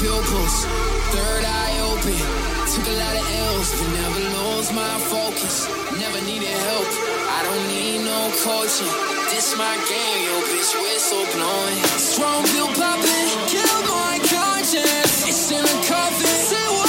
pupils, third eye open. Took a lot of L's, but never lose my focus. Never needed help, I don't need no coaching. This my game, yo, bitch, whistle blowing. Strong bill popping, kill my conscience. It's in a coffin,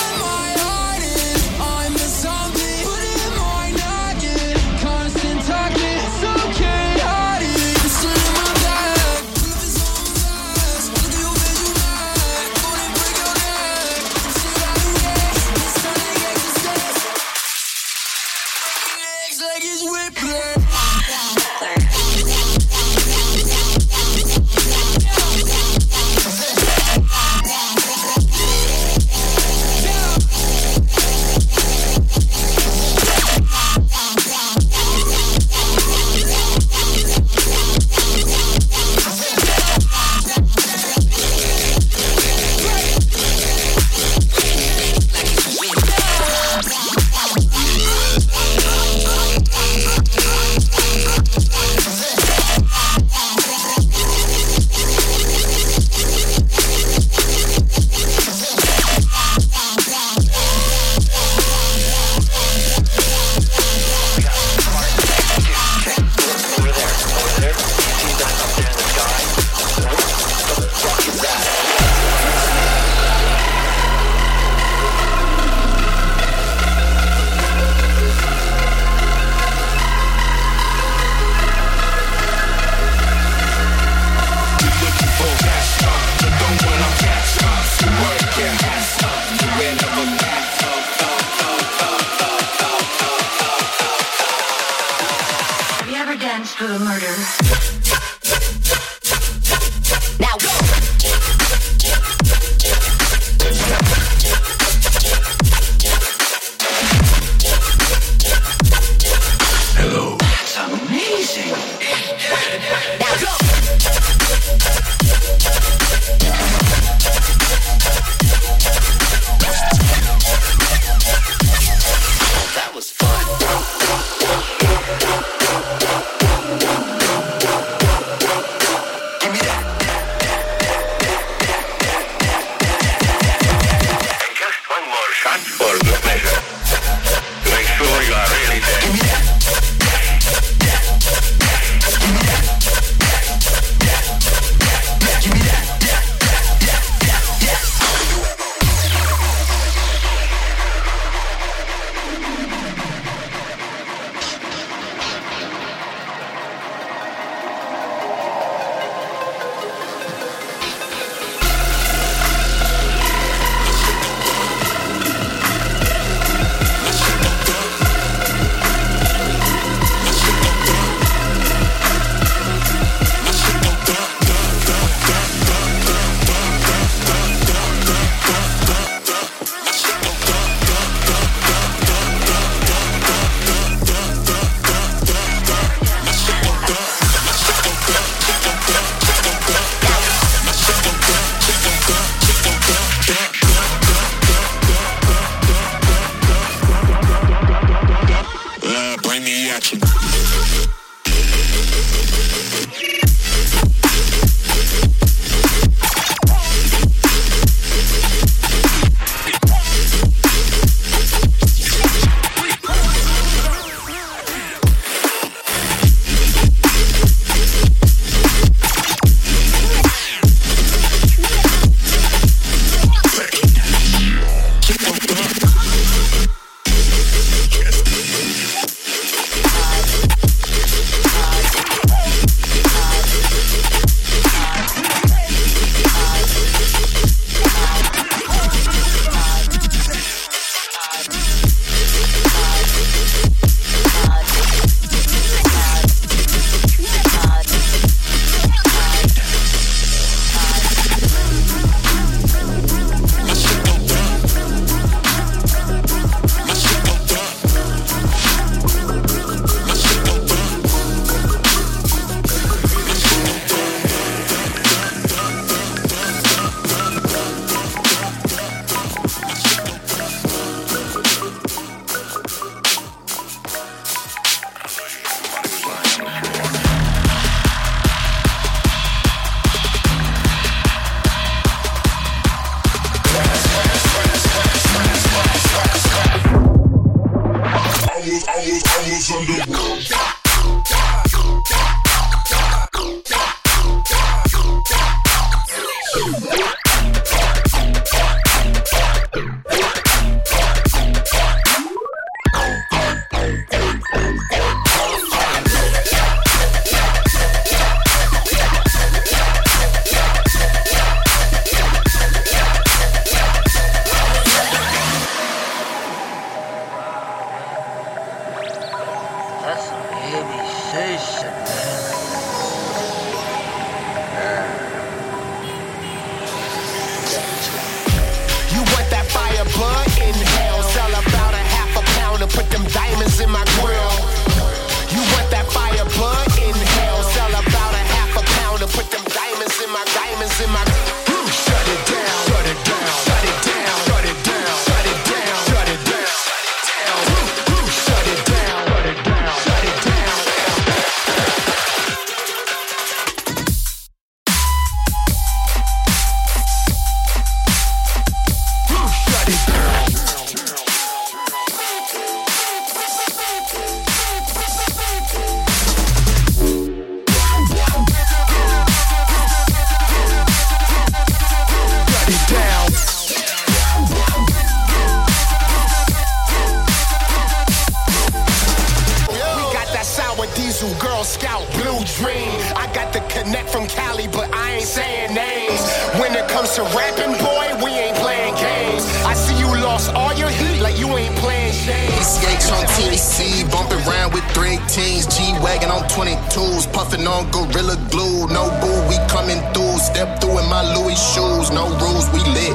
22s, puffing on Gorilla Glue. No boo, we coming through. Step through in my Louis shoes. No rules, we lit.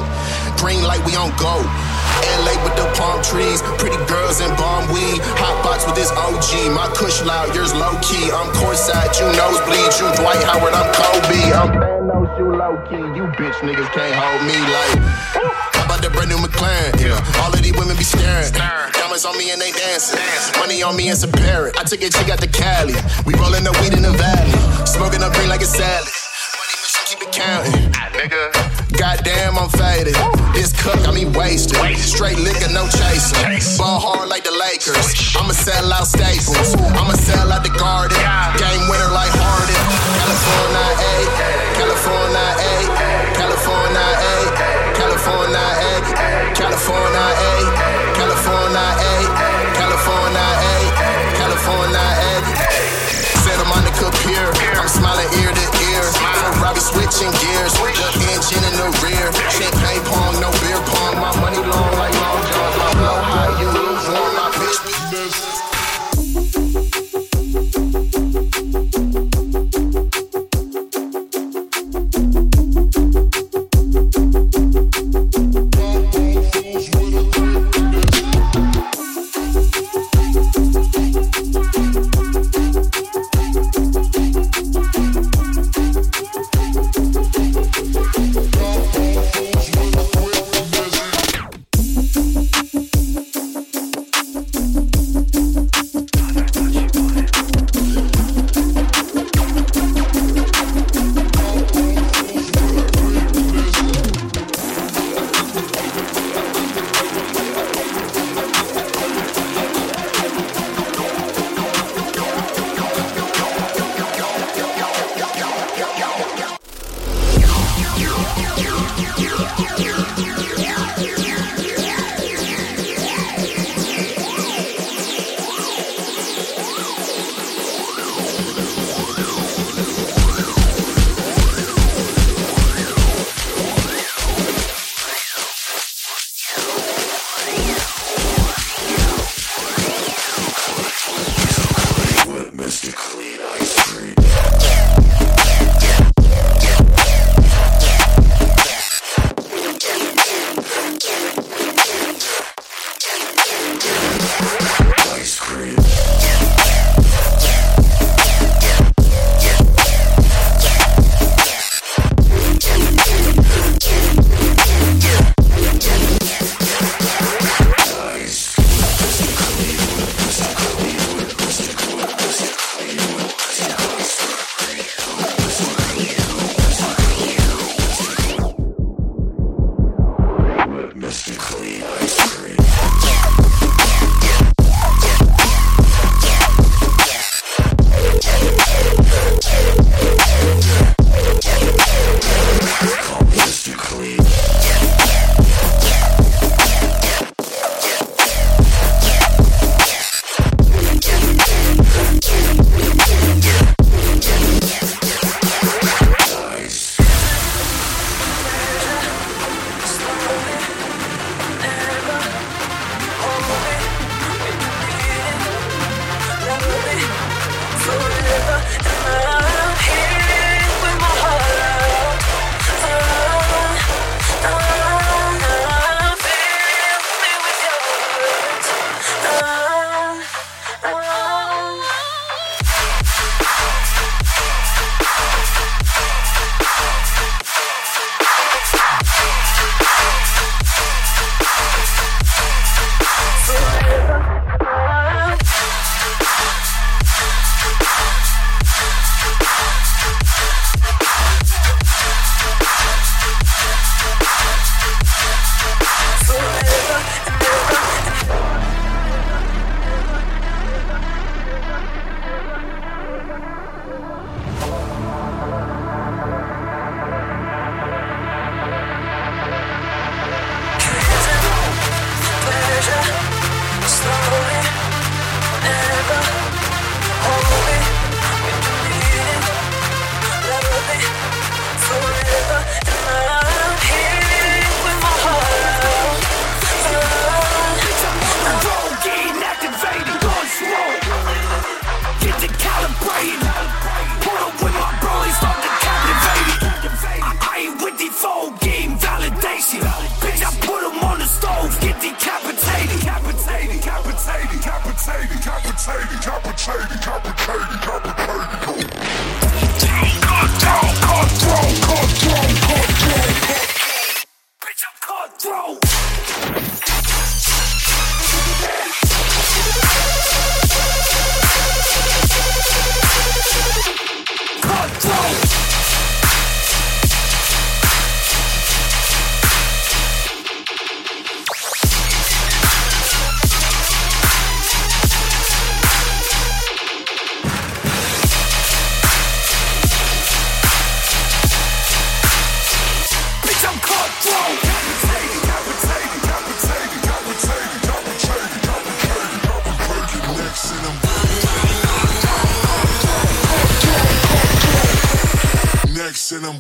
Green light, we on go. LA with the palm trees, pretty girls and bomb weed. Hot box with this OG, my kush loud, yours low key. I'm courtside, you nosebleed, you Dwight Howard, I'm Kobe. I'm Thanos, you low key. You bitch niggas can't hold me like the brand new McLaren. Yeah. All of these women be staring. Staring. Diamonds on me and they dancing. Money on me and some parrot. I took a chick out to Cali. We rolling the weed in the valley. Smoking up green like a salad. Money machine keep it counting. Ah, nigga. Goddamn, I'm faded. This cook, I mean wasted. Straight liquor, no chaser. Ball hard like the Lakers. I'ma sell out Staples. I'ma sell out the Garden. Game winner like Harden. California A. California A. California, A. California, A. California, A. California, A. On the computer. I'm smiling ear to ear. Robbie switching. get to calibrate. Put up with my bro, they start to captivate I, I ain't with the phone game validation. Bitch, I put him on the stove, get decapitated. Decapitated, decapitated, decapitated, decapitated, decapitated, decapitated, decapitated.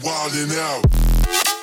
wildin' out.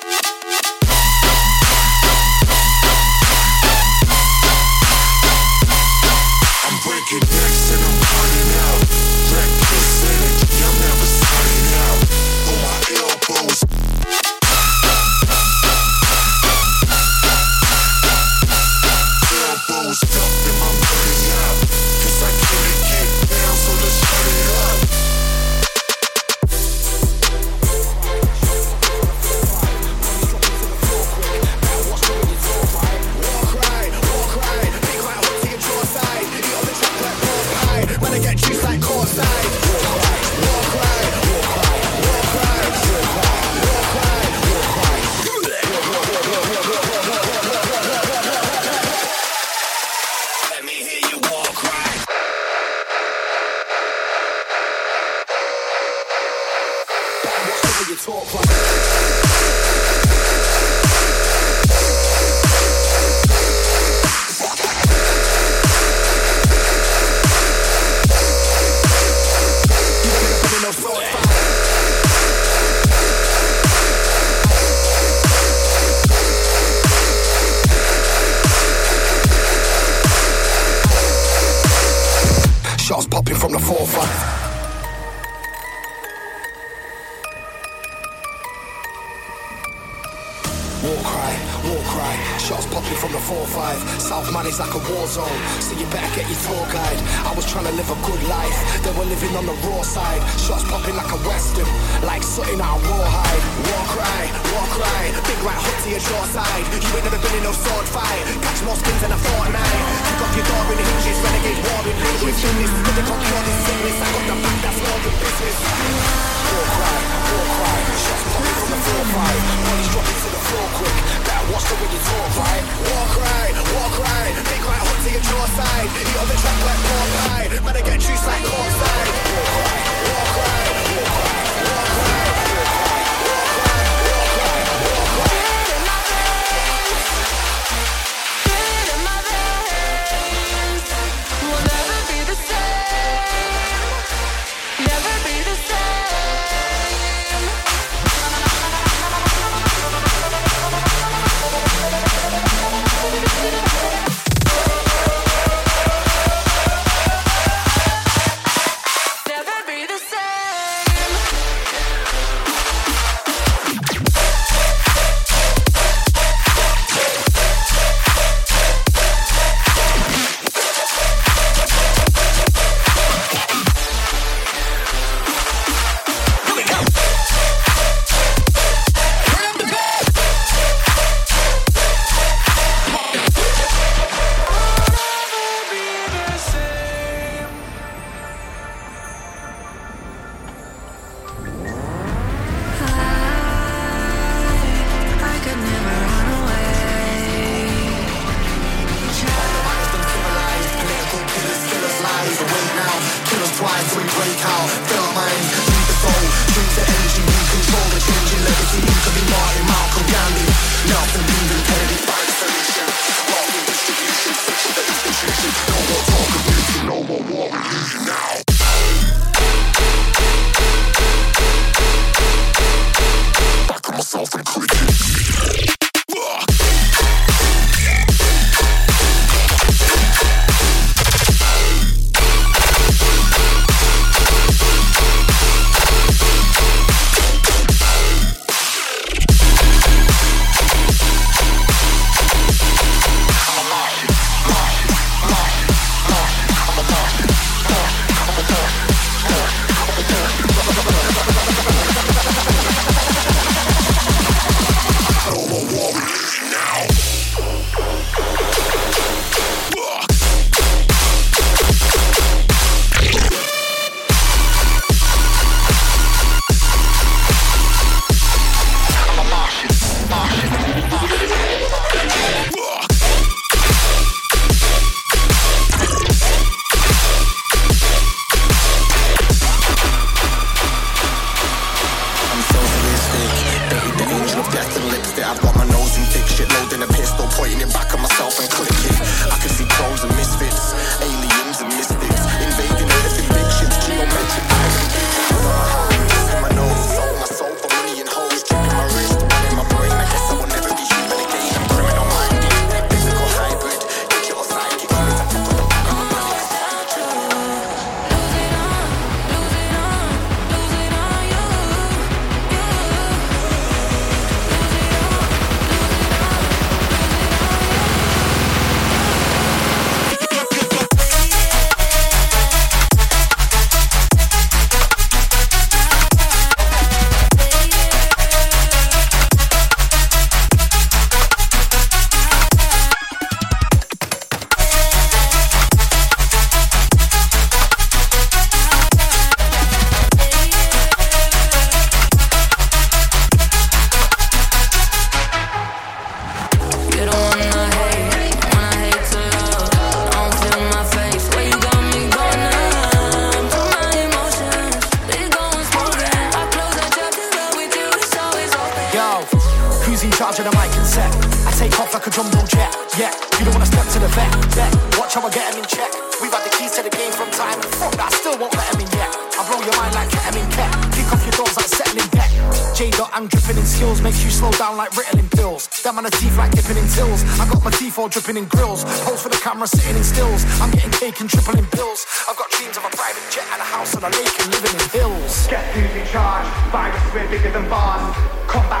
Come back